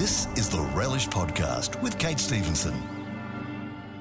This is the Relish Podcast with Kate Stevenson.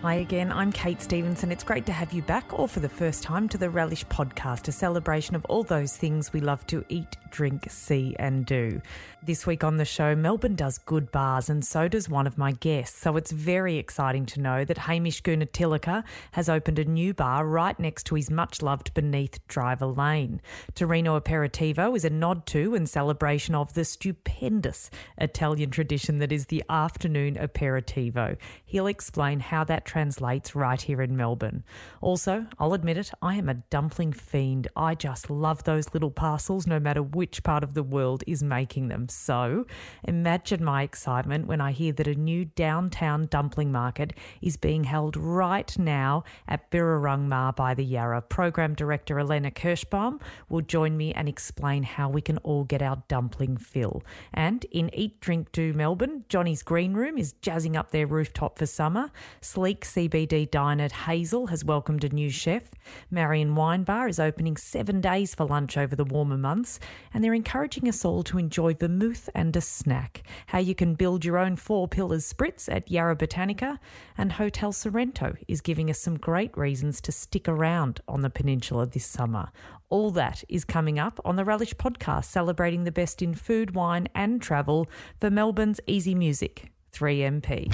Hi again, I'm Kate Stevenson. It's great to have you back, or for the first time, to the Relish Podcast, a celebration of all those things we love to eat, drink, see, and do. This week on the show, Melbourne does good bars, and so does one of my guests. So it's very exciting to know that Hamish Gunatilaka has opened a new bar right next to his much loved Beneath Driver Lane. Torino Aperitivo is a nod to and celebration of the stupendous Italian tradition that is the afternoon aperitivo. He'll explain how that translates right here in Melbourne. Also, I'll admit it, I am a dumpling fiend. I just love those little parcels no matter which part of the world is making them. So, imagine my excitement when I hear that a new downtown dumpling market is being held right now at Birrarung Marr by the Yarra. Program Director Elena Kirschbaum will join me and explain how we can all get our dumpling fill. And in Eat, Drink, Do Melbourne, Johnny's Green Room is jazzing up their rooftop for summer. Sleek CBD diner Hazel has welcomed a new chef. Marion Wine Bar is opening seven days for lunch over the warmer months, and they're encouraging us all to enjoy vermouth and a snack. How you can build your own four pillars spritz at Yarra Botanica, and Hotel Sorrento is giving us some great reasons to stick around on the peninsula this summer. All that is coming up on the Relish podcast, celebrating the best in food, wine, and travel for Melbourne's Easy Music 3MP.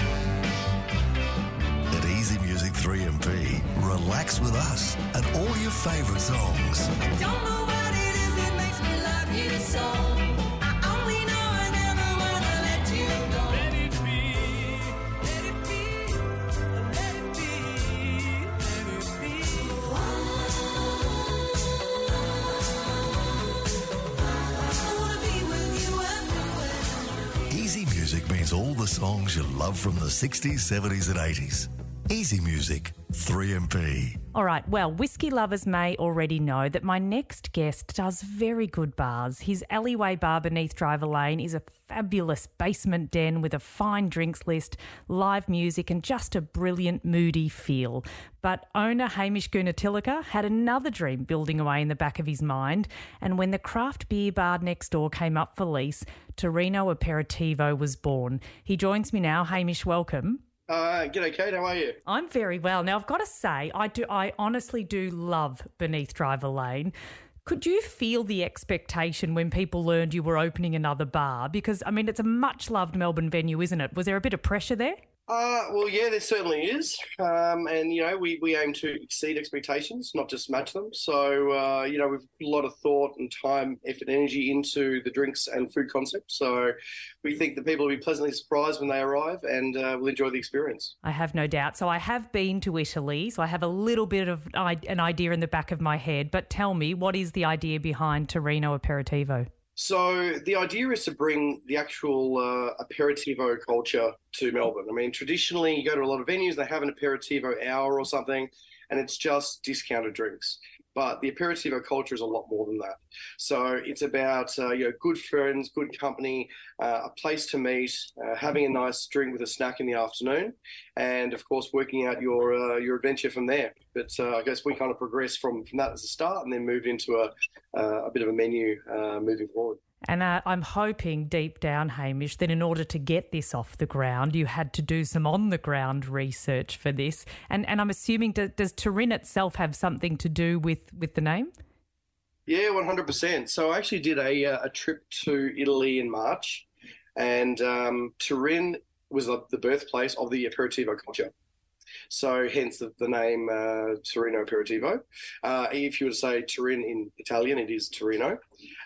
At Easy Music 3MP, relax with us and all your favourite songs. Songs you love from the 60s, 70s, and 80s. Easy Music 3MP. All right, well, whiskey lovers may already know that my next guest does very good bars. His alleyway bar beneath Driver Lane is a fabulous basement den with a fine drinks list, live music, and just a brilliant, moody feel. But owner Hamish Gunatilaka had another dream building away in the back of his mind, and when the craft beer bar next door came up for lease, Torino Aperitivo was born. He joins me now. Hamish, welcome. Uh, g'day, Kate. How are you? I'm very well. Now I've got to say, I do I honestly do love Beneath Driver Lane. Could you feel the expectation when people learned you were opening another bar? Because I mean it's a much loved Melbourne venue, isn't it? Was there a bit of pressure there? Uh, well, yeah, there certainly is. Um, and, you know, we, we aim to exceed expectations, not just match them. So, uh, you know, we've put a lot of thought and time, effort, and energy into the drinks and food concept. So we think that people will be pleasantly surprised when they arrive and uh, will enjoy the experience. I have no doubt. So I have been to Italy, so I have a little bit of an idea in the back of my head. But tell me, what is the idea behind Torino Aperitivo? So the idea is to bring the actual uh, aperitivo culture to Melbourne. I mean, traditionally, you go to a lot of venues, they have an aperitivo hour or something, and it's just discounted drinks. But the aperitivo culture is a lot more than that. So it's about uh, you know good friends, good company, uh, a place to meet, uh, having a nice drink with a snack in the afternoon, and of course working out your uh, your adventure from there. But uh, I guess we kind of progress from from that as a start, and then move into a a bit of a menu moving forward. And uh, I'm hoping deep down, Hamish, that in order to get this off the ground, you had to do some on the ground research for this. And and I'm assuming do, does Turin itself have something to do with with the name? Yeah, one hundred percent. So I actually did a uh, a trip to Italy in March, and um, Turin was the, the birthplace of the aperitivo culture. So hence the, the name uh, Torino Aperitivo. Uh, if you were to say Turin in Italian, it is Torino.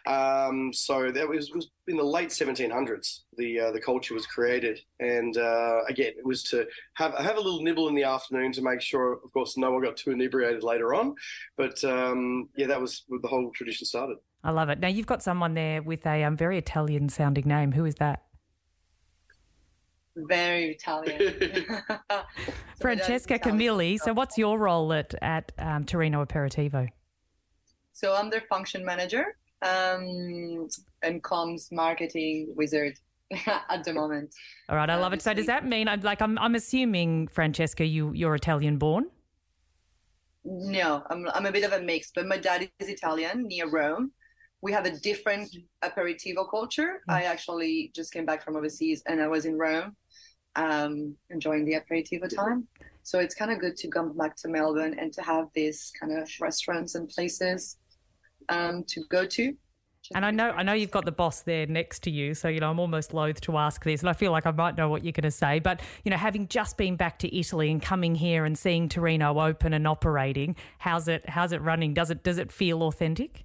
Um, so that was, was in the late 1700s. The uh, the culture was created, and uh, again, it was to have have a little nibble in the afternoon to make sure, of course, no one got too inebriated later on. But um, yeah, that was where the whole tradition started. I love it. Now you've got someone there with a um, very Italian sounding name. Who is that? Very Italian. Francesca Camilli. So what's your role at at um, Torino Aperitivo? So I'm their function manager um, and comms marketing wizard at the moment. All right, I love it. So does that mean I'm like I'm I'm assuming Francesca, you you're Italian born? No, I'm I'm a bit of a mix, but my dad is Italian near Rome, we have a different aperitivo culture. I actually just came back from overseas and I was in Rome, um, enjoying the aperitivo time. So it's kind of good to come back to Melbourne and to have these kind of restaurants and places um, to go to. And I know I know you've got the boss there next to you, so you know I'm almost loath to ask this, and I feel like I might know what you're going to say. But you know, having just been back to Italy and coming here and seeing Torino open and operating, how's it how's it running? Does it does it feel authentic?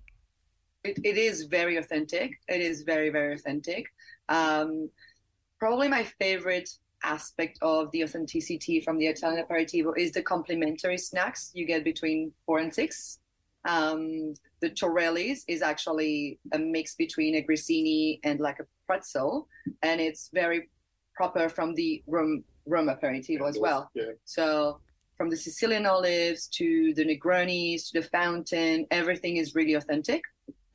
It, it is very authentic. It is very, very authentic. Um, probably my favorite aspect of the authenticity from the Italian aperitivo is the complimentary snacks you get between four and six. Um, the tarallis is actually a mix between a grissini and like a pretzel, and it's very proper from the Rome Rome aperitivo as well. Yeah. So from the Sicilian olives to the Negronis to the fountain, everything is really authentic.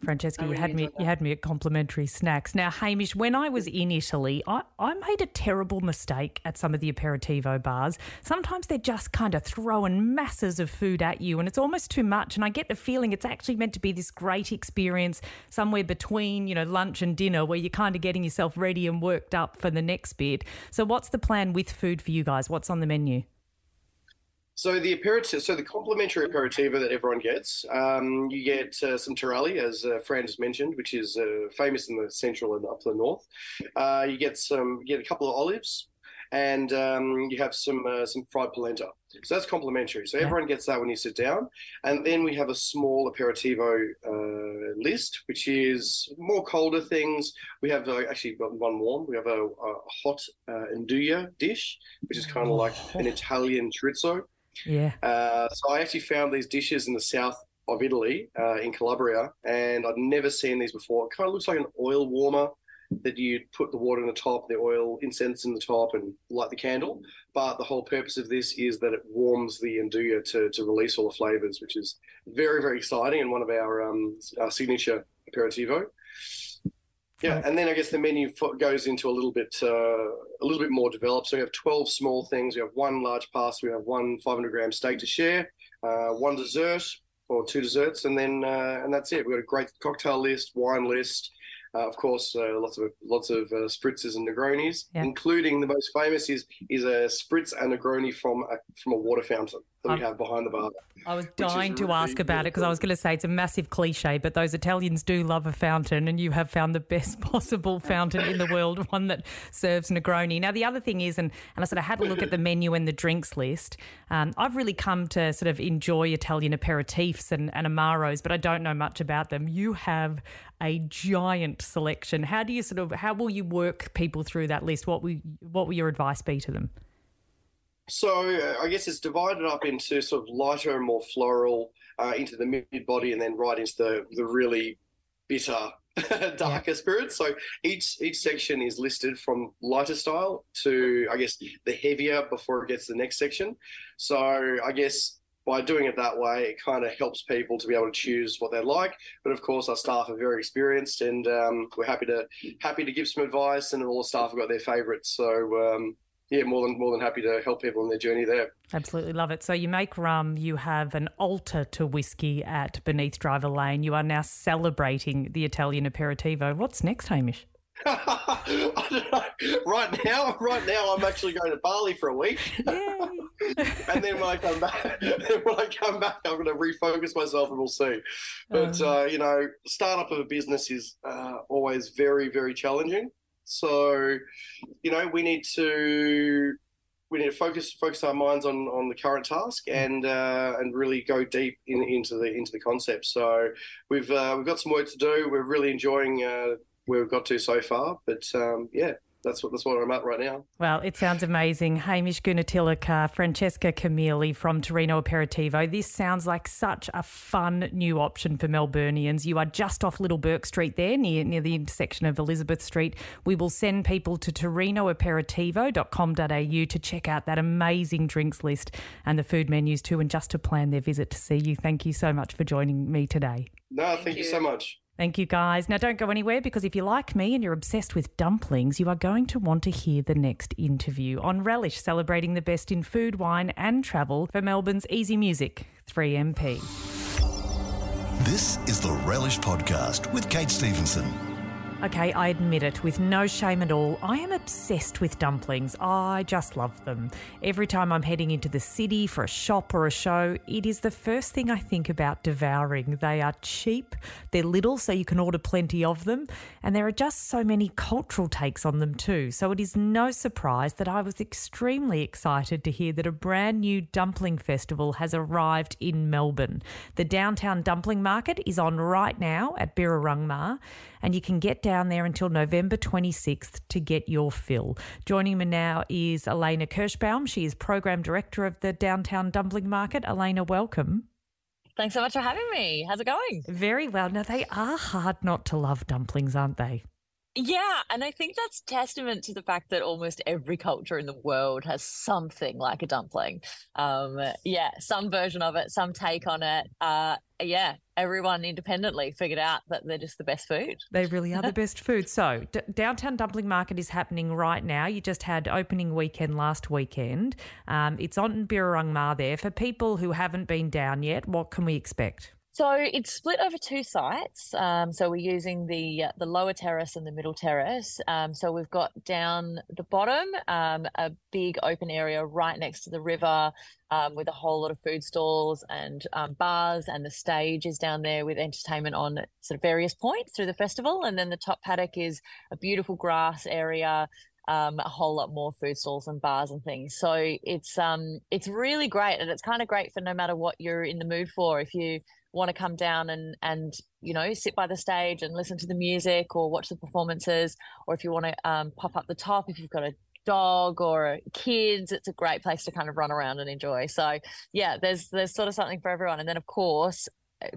Francesca, I you had me you had me at complimentary snacks. Now, Hamish, when I was in Italy, I, I made a terrible mistake at some of the aperitivo bars. Sometimes they're just kind of throwing masses of food at you and it's almost too much. And I get the feeling it's actually meant to be this great experience somewhere between, you know, lunch and dinner where you're kind of getting yourself ready and worked up for the next bit. So what's the plan with food for you guys? What's on the menu? So the aperitif, so the complimentary aperitivo that everyone gets, um, you get uh, some Taralli, as uh, Fran just mentioned, which is uh, famous in the central and up the north. Uh, you get some, you get a couple of olives, and um, you have some uh, some fried polenta. So that's complimentary. So everyone gets that when you sit down, and then we have a small aperitivo uh, list, which is more colder things. We have uh, actually got one warm. We have a, a hot uh, nduja dish, which is kind of like an Italian chorizo. Yeah. Uh, so I actually found these dishes in the south of Italy, uh, in Calabria, and I'd never seen these before. It kind of looks like an oil warmer that you'd put the water in the top, the oil incense in the top, and light the candle. But the whole purpose of this is that it warms the nduja to, to release all the flavors, which is very, very exciting and one of our, um, our signature aperitivo. Yeah, and then I guess the menu goes into a little bit uh, a little bit more developed. So we have twelve small things. We have one large pasta. We have one 500 gram steak to share, uh, one dessert or two desserts, and then uh, and that's it. We've got a great cocktail list, wine list. Uh, of course, uh, lots of lots of uh, spritzes and Negronis, Yeah. including the most famous is is a spritz and Negroni from a from a water fountain that we Um, have behind the bar. I was dying to really, ask about it because I was going to say it's a massive cliche, but those Italians do love a fountain, and you have found the best possible fountain in the world, one that serves Negroni. Now, the other thing is, and, and I sort of had a look at the menu and the drinks list. Um, I've really come to sort of enjoy Italian aperitifs and, and amaros, but I don't know much about them. You have a giant selection. How do you sort of how will you work people through that list? What will what will your advice be to them? So uh, I guess it's divided up into sort of lighter and more floral uh, into the mid body, and then right into the the really bitter, darker spirits. So each each section is listed from lighter style to I guess the heavier before it gets to the next section. So I guess. By doing it that way, it kind of helps people to be able to choose what they like. But of course, our staff are very experienced, and um, we're happy to happy to give some advice. And all the staff have got their favourites, so um, yeah, more than more than happy to help people on their journey there. Absolutely love it. So you make rum, you have an altar to whiskey at Beneath Driver Lane. You are now celebrating the Italian aperitivo. What's next, Hamish? I don't know. Right now, right now, I'm actually going to Bali for a week, and then when I come back, when I come back, I'm going to refocus myself, and we'll see. But uh, you know, startup of a business is uh, always very, very challenging. So, you know, we need to we need to focus focus our minds on, on the current task and uh, and really go deep in, into the into the concept. So we've uh, we've got some work to do. We're really enjoying uh, where we've got to so far. But um, yeah, that's what that's what I'm at right now. Well, it sounds amazing. Hamish Gunatilaka, Francesca Camilli from Torino Aperitivo. This sounds like such a fun new option for Melburnians. You are just off Little Burke Street there, near, near the intersection of Elizabeth Street. We will send people to torinoaperitivo.com.au to check out that amazing drinks list and the food menus too, and just to plan their visit to see you. Thank you so much for joining me today. No, thank, you you. so much. Thank you, guys. Now, don't go anywhere because if you're like me and you're obsessed with dumplings, you are going to want to hear the next interview on Relish, celebrating the best in food, wine, and travel for Melbourne's Easy Music 3MP. This is the Relish Podcast with Kate Stevenson. Okay, I admit it, with no shame at all, I am obsessed with dumplings. I just love them. Every time I'm heading into the city for a shop or a show, it is the first thing I think about devouring. They are cheap, they're little, so you can order plenty of them, and there are just so many cultural takes on them too. So it is no surprise that I was extremely excited to hear that a brand new dumpling festival has arrived in Melbourne. The Downtown Dumpling Market is on right now at Birrarung Marr, and you can get down there until November 26th to get your fill. Joining me now is Elena Kirschbaum. She is Program Director of the Downtown Dumpling Market. Elena, welcome. Thanks so much for having me. How's it going? Very well. Now, they are hard not to love dumplings, aren't they? Yeah, and I think that's testament to the fact that almost every culture in the world has something like a dumpling. Um, yeah, some version of it, some take on it. Uh, yeah, everyone independently figured out that they're just the best food. They really are the best food. So, D- Downtown Dumpling Market is happening right now. You just had opening weekend last weekend. Um, it's on Birrarung Marr there. For people who haven't been down yet, what can we expect? So it's split over two sites. Um, so we're using the uh, the lower terrace and the middle terrace. Um, so we've got down the bottom um, a big open area right next to the river um, with a whole lot of food stalls and um, bars, and the stage is down there with entertainment on sort of various points through the festival. And then the top paddock is a beautiful grass area um, a whole lot more food stalls and bars and things. So it's um it's really great, and it's kind of great for no matter what you're in the mood for. If you want to come down and and you know sit by the stage and listen to the music or watch the performances, or if you want to um, pop up the top, if you've got a dog or kids it's a great place to kind of run around and enjoy so yeah there's there's sort of something for everyone and then of course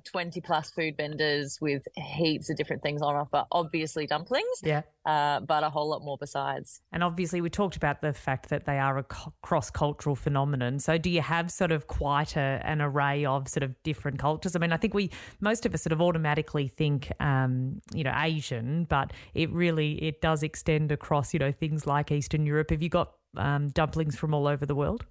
20 plus food vendors with heaps of different things on offer. Obviously, dumplings, Yeah. uh, but a whole lot more besides. And obviously, we talked about the fact that they are a cross cultural phenomenon. So, do you have sort of quite a, an array of sort of different cultures? I mean, I think we, most of us sort of automatically think, um, you know, Asian, but it really, it does extend across, you know, things like Eastern Europe. Have you got um, dumplings from all over the world?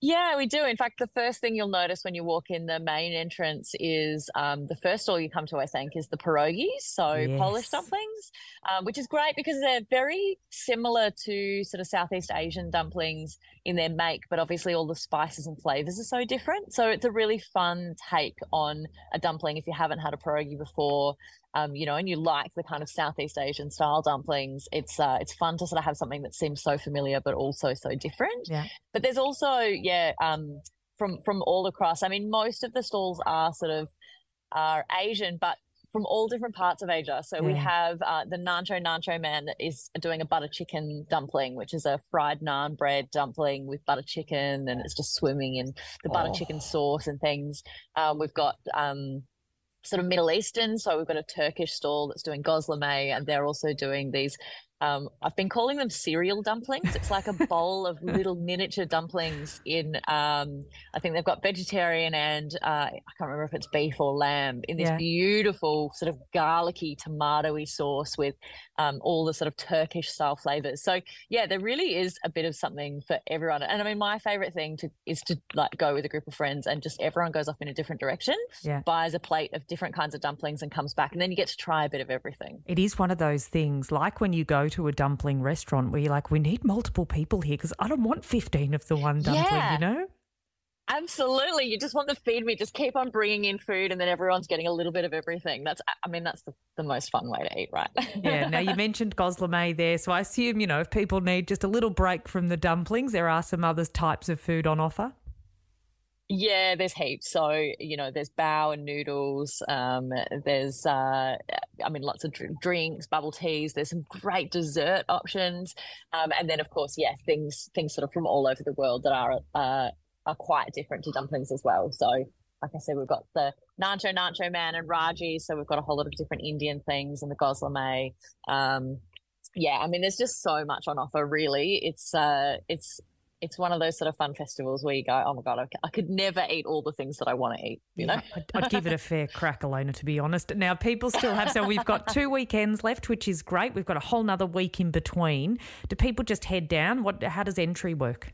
Yeah, we do. In fact, the first thing you'll notice when you walk in the main entrance is um, the first stall you come to, I think, is the pierogies, so Yes. Polish dumplings, um, which is great because they're very similar to sort of Southeast Asian dumplings in their make, but obviously all the spices and flavors are so different. So it's a really fun take on a dumpling if you haven't had a pierogi before. Um, you know, and you like the kind of Southeast Asian style dumplings. It's uh, it's fun to sort of have something that seems so familiar but also so different Yeah. but there's also yeah um from from all across i mean most of the stalls are sort of are asian but from all different parts of asia so we have uh, the nancho nancho man that is doing a butter chicken dumpling which is a fried naan bread dumpling with butter chicken and it's just swimming in the butter Oh. chicken sauce and things um, we've got um sort of Middle Eastern. So we've got a Turkish stall that's doing gozleme, and they're also doing these. Um, I've been calling them cereal dumplings. It's like a bowl of little miniature dumplings in. Um, I think they've got vegetarian and uh, I can't remember if it's beef or lamb in this Yeah. beautiful sort of garlicky, tomatoey sauce with um, all the sort of Turkish style flavors. So yeah, there really is a bit of something for everyone. And I mean, my favorite thing to is to like go with a group of friends and just everyone goes off in a different direction Yeah. buys a plate of different kinds of dumplings and comes back and then you get to try a bit of everything It is one of those things, like when you go to a dumpling restaurant where you're like, we need multiple people here because I don't want 15 of the one dumpling, Yeah. you know? absolutely you just want to feed me just keep on bringing in food and then everyone's getting a little bit of everything that's i mean that's the, the most fun way to eat right Yeah. Now, you mentioned gozleme there. So I assume, you know, if people need just a little break from the dumplings, there are some other types of food on offer. Yeah, there's heaps. So, you know, there's bao and noodles. Um, there's, uh, I mean, lots of dr- drinks, bubble teas. There's some great dessert options. Um, and then, of course, yeah, things, things sort of from all over the world that are, uh, are quite different to dumplings as well. So, like I said, we've got the Nancho Nancho Man and Raji. So we've got a whole lot of different Indian things and the Gozleme. Um, yeah, I mean, there's just so much on offer, really. It's, uh, it's, it's one of those sort of fun festivals where you go, oh my God, I could never eat all the things that I want to eat, you know? I'd, I'd give it a fair crack, Alona, to be honest. Now, people still have, so we've got two weekends left, which is great. We've got a whole nother week in between. Do people just head down? What? How does entry work?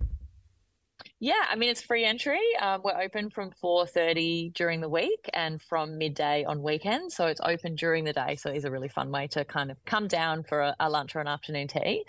Yeah, I mean it's free entry. Um, we're open from four thirty during the week and from midday on weekends. So it's open during the day. So it's a really fun way to kind of come down for a, a lunch or an afternoon tea.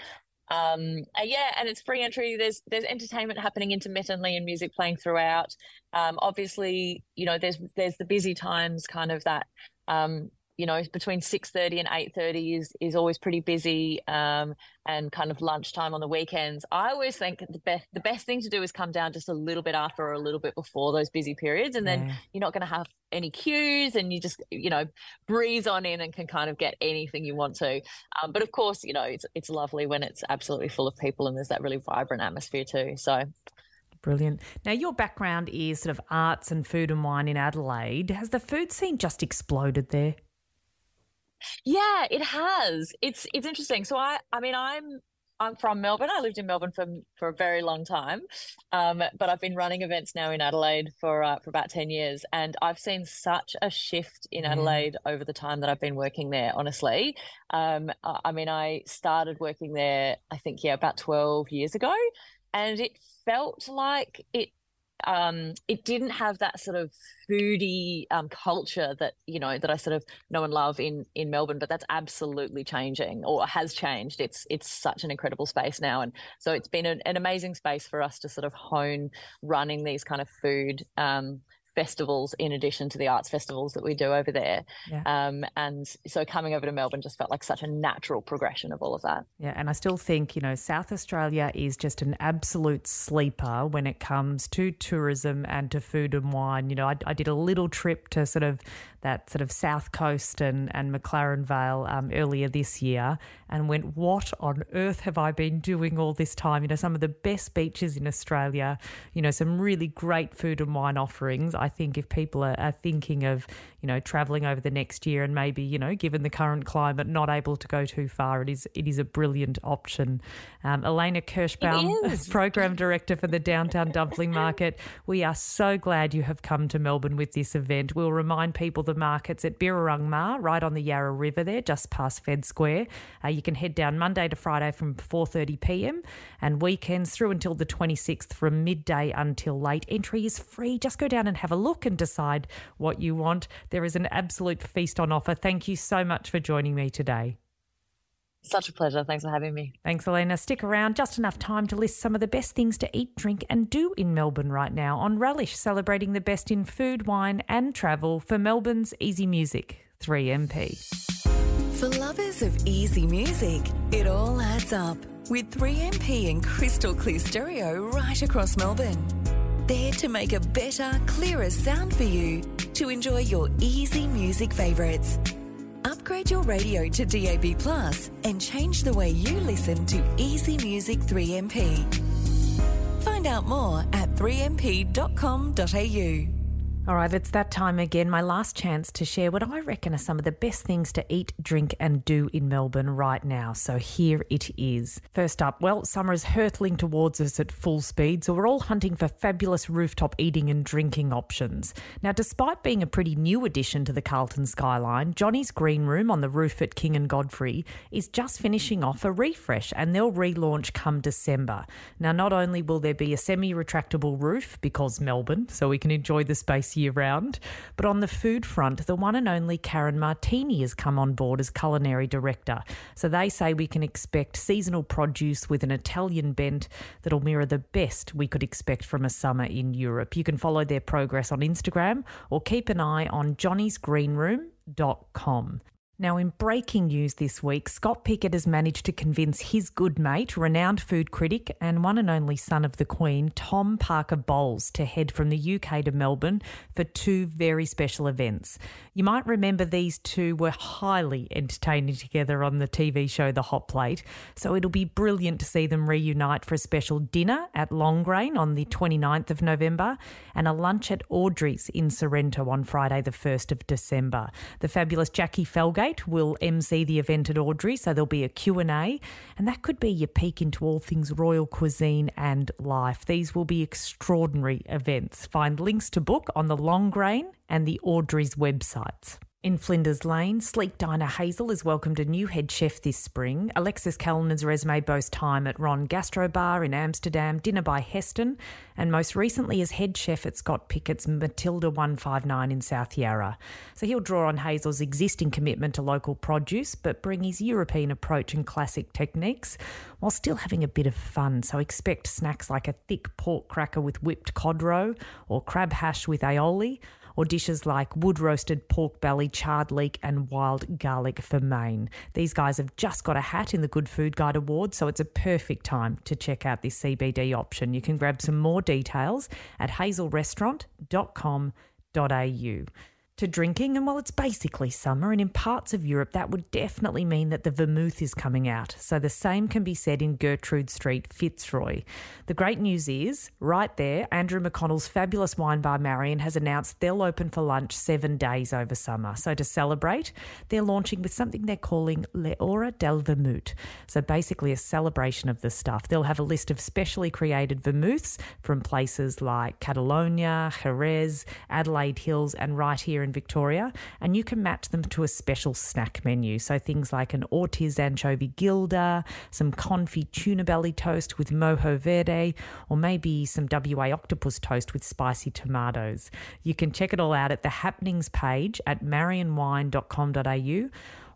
Um, uh, yeah, and it's free entry. There's there's entertainment happening intermittently and music playing throughout. Um, obviously, you know, there's there's the busy times, kind of that. Um, you know, between six thirty and eight thirty is is always pretty busy, um, and kind of lunchtime on the weekends. I always think the best the best thing to do is come down just a little bit after or a little bit before those busy periods, and then Yeah. you're not going to have any queues, and you just you know breeze on in and can kind of get anything you want to. Um, but of course, you know, it's it's lovely when it's absolutely full of people and there's that really vibrant atmosphere too. So Brilliant. Now, your background is sort of arts and food and wine in Adelaide. Has the food scene just exploded there? Yeah, it has. It's it's interesting. So I I mean I'm I'm from Melbourne. I lived in Melbourne for for a very long time, um, but I've been running events now in Adelaide for uh, for about ten years, and I've seen such a shift in Yeah. Adelaide over the time that I've been working there. Honestly, um, I, I mean, I started working there, I think, yeah, about twelve years ago, and it felt like it um it didn't have that sort of foodie um culture that you know that I sort of know and love in in Melbourne but that's absolutely changing or has changed. It's it's such an incredible space now. And so it's been an, an amazing space for us to sort of hone running these kind of food um festivals in addition to the arts festivals that we do over there Yeah. um and so coming over to Melbourne just felt like such a natural progression of all of that Yeah, and I still think, you know, South Australia is just an absolute sleeper when it comes to tourism and to food and wine. You know, I, I did a little trip to sort of that sort of South Coast and, and McLaren Vale um, earlier this year and went, what on earth have I been doing all this time? You know, some of the best beaches in Australia, you know, some really great food and wine offerings. I think if people are, are thinking of, you know, traveling over the next year and maybe, you know, given the current climate, not able to go too far, it is it is a brilliant option. Um, Elena Kirschbaum, program director for the Downtown Dumpling Market, we are so glad you have come to Melbourne with this event. We'll remind people the market's at Birrarung Marr, right on the Yarra River there, just past Fed Square. Uh, you can head down Monday to Friday from 4:30 p.m. and weekends through until the 26th from midday until late. Entry is free. Just go down and have a look and decide what you want. There is an absolute feast on offer. Thank you so much for joining me today. such a pleasure thanks for having me Thanks, Elena. Stick around just enough time to list some of the best things to eat, drink, and do in Melbourne right now on Relish, celebrating the best in food, wine, and travel for Melbourne's Easy Music 3MP. For lovers of easy music, it all adds up with 3MP and crystal clear stereo right across Melbourne. There to make a better, clearer sound for you to enjoy your easy music favourites. Upgrade your radio to DAB Plus and change the way you listen to Easy Music 3MP. Find out more at 3mp.com.au. All right, it's that time again. My last chance to share what I reckon are some of the best things to eat, drink, and do in Melbourne right now. So here it is. First up, well, summer is hurtling towards us at full speed, so we're all hunting for fabulous rooftop eating and drinking options. Now, despite being a pretty new addition to the Carlton skyline, Johnny's Green Room on the roof at King and Godfrey is just finishing off a refresh and they'll relaunch come December. Now, not only will there be a semi retractable roof because Melbourne, so we can enjoy the space year round, but on the food front, the one and only Karen Martini has come on board as culinary director. So they say we can expect seasonal produce with an Italian bent that'll mirror the best we could expect from a summer in Europe. You can follow their progress on Instagram or keep an eye on johnny'sgreenroom.com. Now, in breaking news this week, Scott Pickett has managed to convince his good mate, renowned food critic, and one and only son of the Queen, Tom Parker Bowles, to head from the UK to Melbourne for two very special events. You might remember these two were highly entertaining together on the TV show The Hot Plate, so it'll be brilliant to see them reunite for a special dinner at Longrain on the 29th of November and a lunch at Audrey's in Sorrento on Friday, the 1st of December. The fabulous Jacqui Felgate will MC the event at Audrey, so there'll be a Q&A, and that could be your peek into all things royal cuisine and life. These will be extraordinary events. Find links to book on the Longrain and the Audrey's websites. In Flinders Lane, Sleek Diner Hazel has welcomed a new head chef this spring. Alexis Kellner's resume boasts time at Ron Gastro Bar in Amsterdam, Dinner by Heston, and most recently as head chef at Scott Pickett's Matilda 159 in South Yarra. So he'll draw on Hazel's existing commitment to local produce, but bring his European approach and classic techniques while still having a bit of fun. So expect snacks like a thick pork cracker with whipped cod roe or crab hash with aioli or dishes like wood roasted pork belly, charred leek, and wild garlic for main. These guys have just got a hat in the Good Food Guide Award, so it's a perfect time to check out this CBD option. You can grab some more details at hazelrestaurant.com.au to drinking. And while it's basically summer, and in parts of Europe, that would definitely mean that the vermouth is coming out. So the same can be said in Gertrude Street, Fitzroy. The great news is, right there, Andrew McConnell's fabulous wine bar Marion has announced they'll open for lunch seven days over summer. So to celebrate, they're launching with something they're calling Le Hora del Vermouth. So basically a celebration of the stuff. They'll have a list of specially created vermouths from places like Catalonia, Jerez, Adelaide Hills, and right here in Victoria, and you can match them to a special snack menu. So things like an Ortiz anchovy gilda, some confit tuna belly toast with mojo verde, or maybe some WA octopus toast with spicy tomatoes. You can check it all out at the happenings page at marionwine.com.au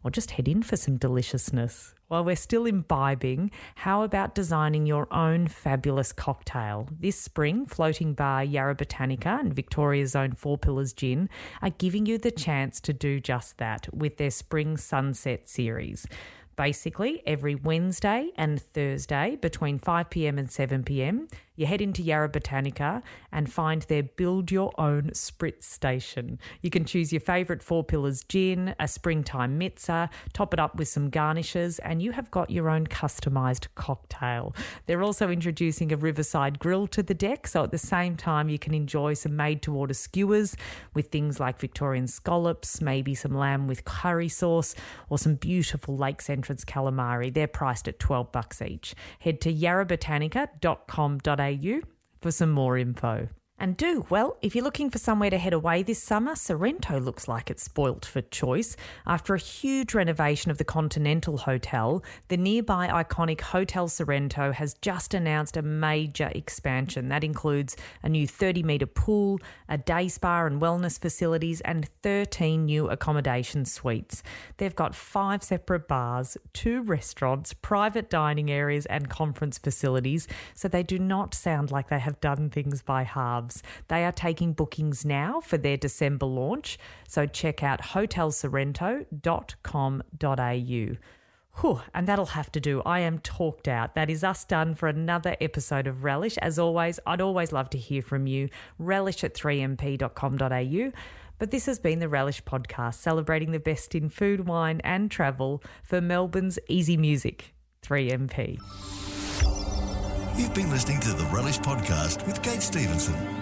or just head in for some deliciousness. While we're still imbibing, how about designing your own fabulous cocktail? This spring, Floating Bar Yarra Botanica and Victoria's own Four Pillars Gin are giving you the chance to do just that with their Spring Sunset series. Basically, every Wednesday and Thursday between 5 pm and 7 pm, you head into Yarra Botanica and find their build your own spritz station. You can choose your favourite Four Pillars gin, a springtime mitza, top it up with some garnishes, and you have got your own customised cocktail. They're also introducing a riverside grill to the deck, so at the same time, you can enjoy some made to order skewers with things like Victorian scallops, maybe some lamb with curry sauce, or some beautiful lakes entrance calamari. They're priced at 12 bucks each. Head to yarrabotanica.com.au for some more info. And do, well, if you're looking for somewhere to head away this summer, Sorrento looks like it's spoilt for choice. After a huge renovation of the Continental Hotel, the nearby iconic Hotel Sorrento has just announced a major expansion. That includes a new 30 metre pool, a day spa and wellness facilities, and 13 new accommodation suites. They've got five separate bars, two restaurants, private dining areas, and conference facilities, so they do not sound like they have done things by halves. They are taking bookings now for their December launch, so check out hotelsorrento.com.au. Whew, and that'll have to do. I am talked out. That is us done for another episode of Relish. As always, I'd always love to hear from you. Relish at 3mp.com.au. But this has been the Relish podcast, celebrating the best in food, wine, and travel for Melbourne's easy music. 3MP. You've been listening to the Relish Podcast with Kate Stevenson.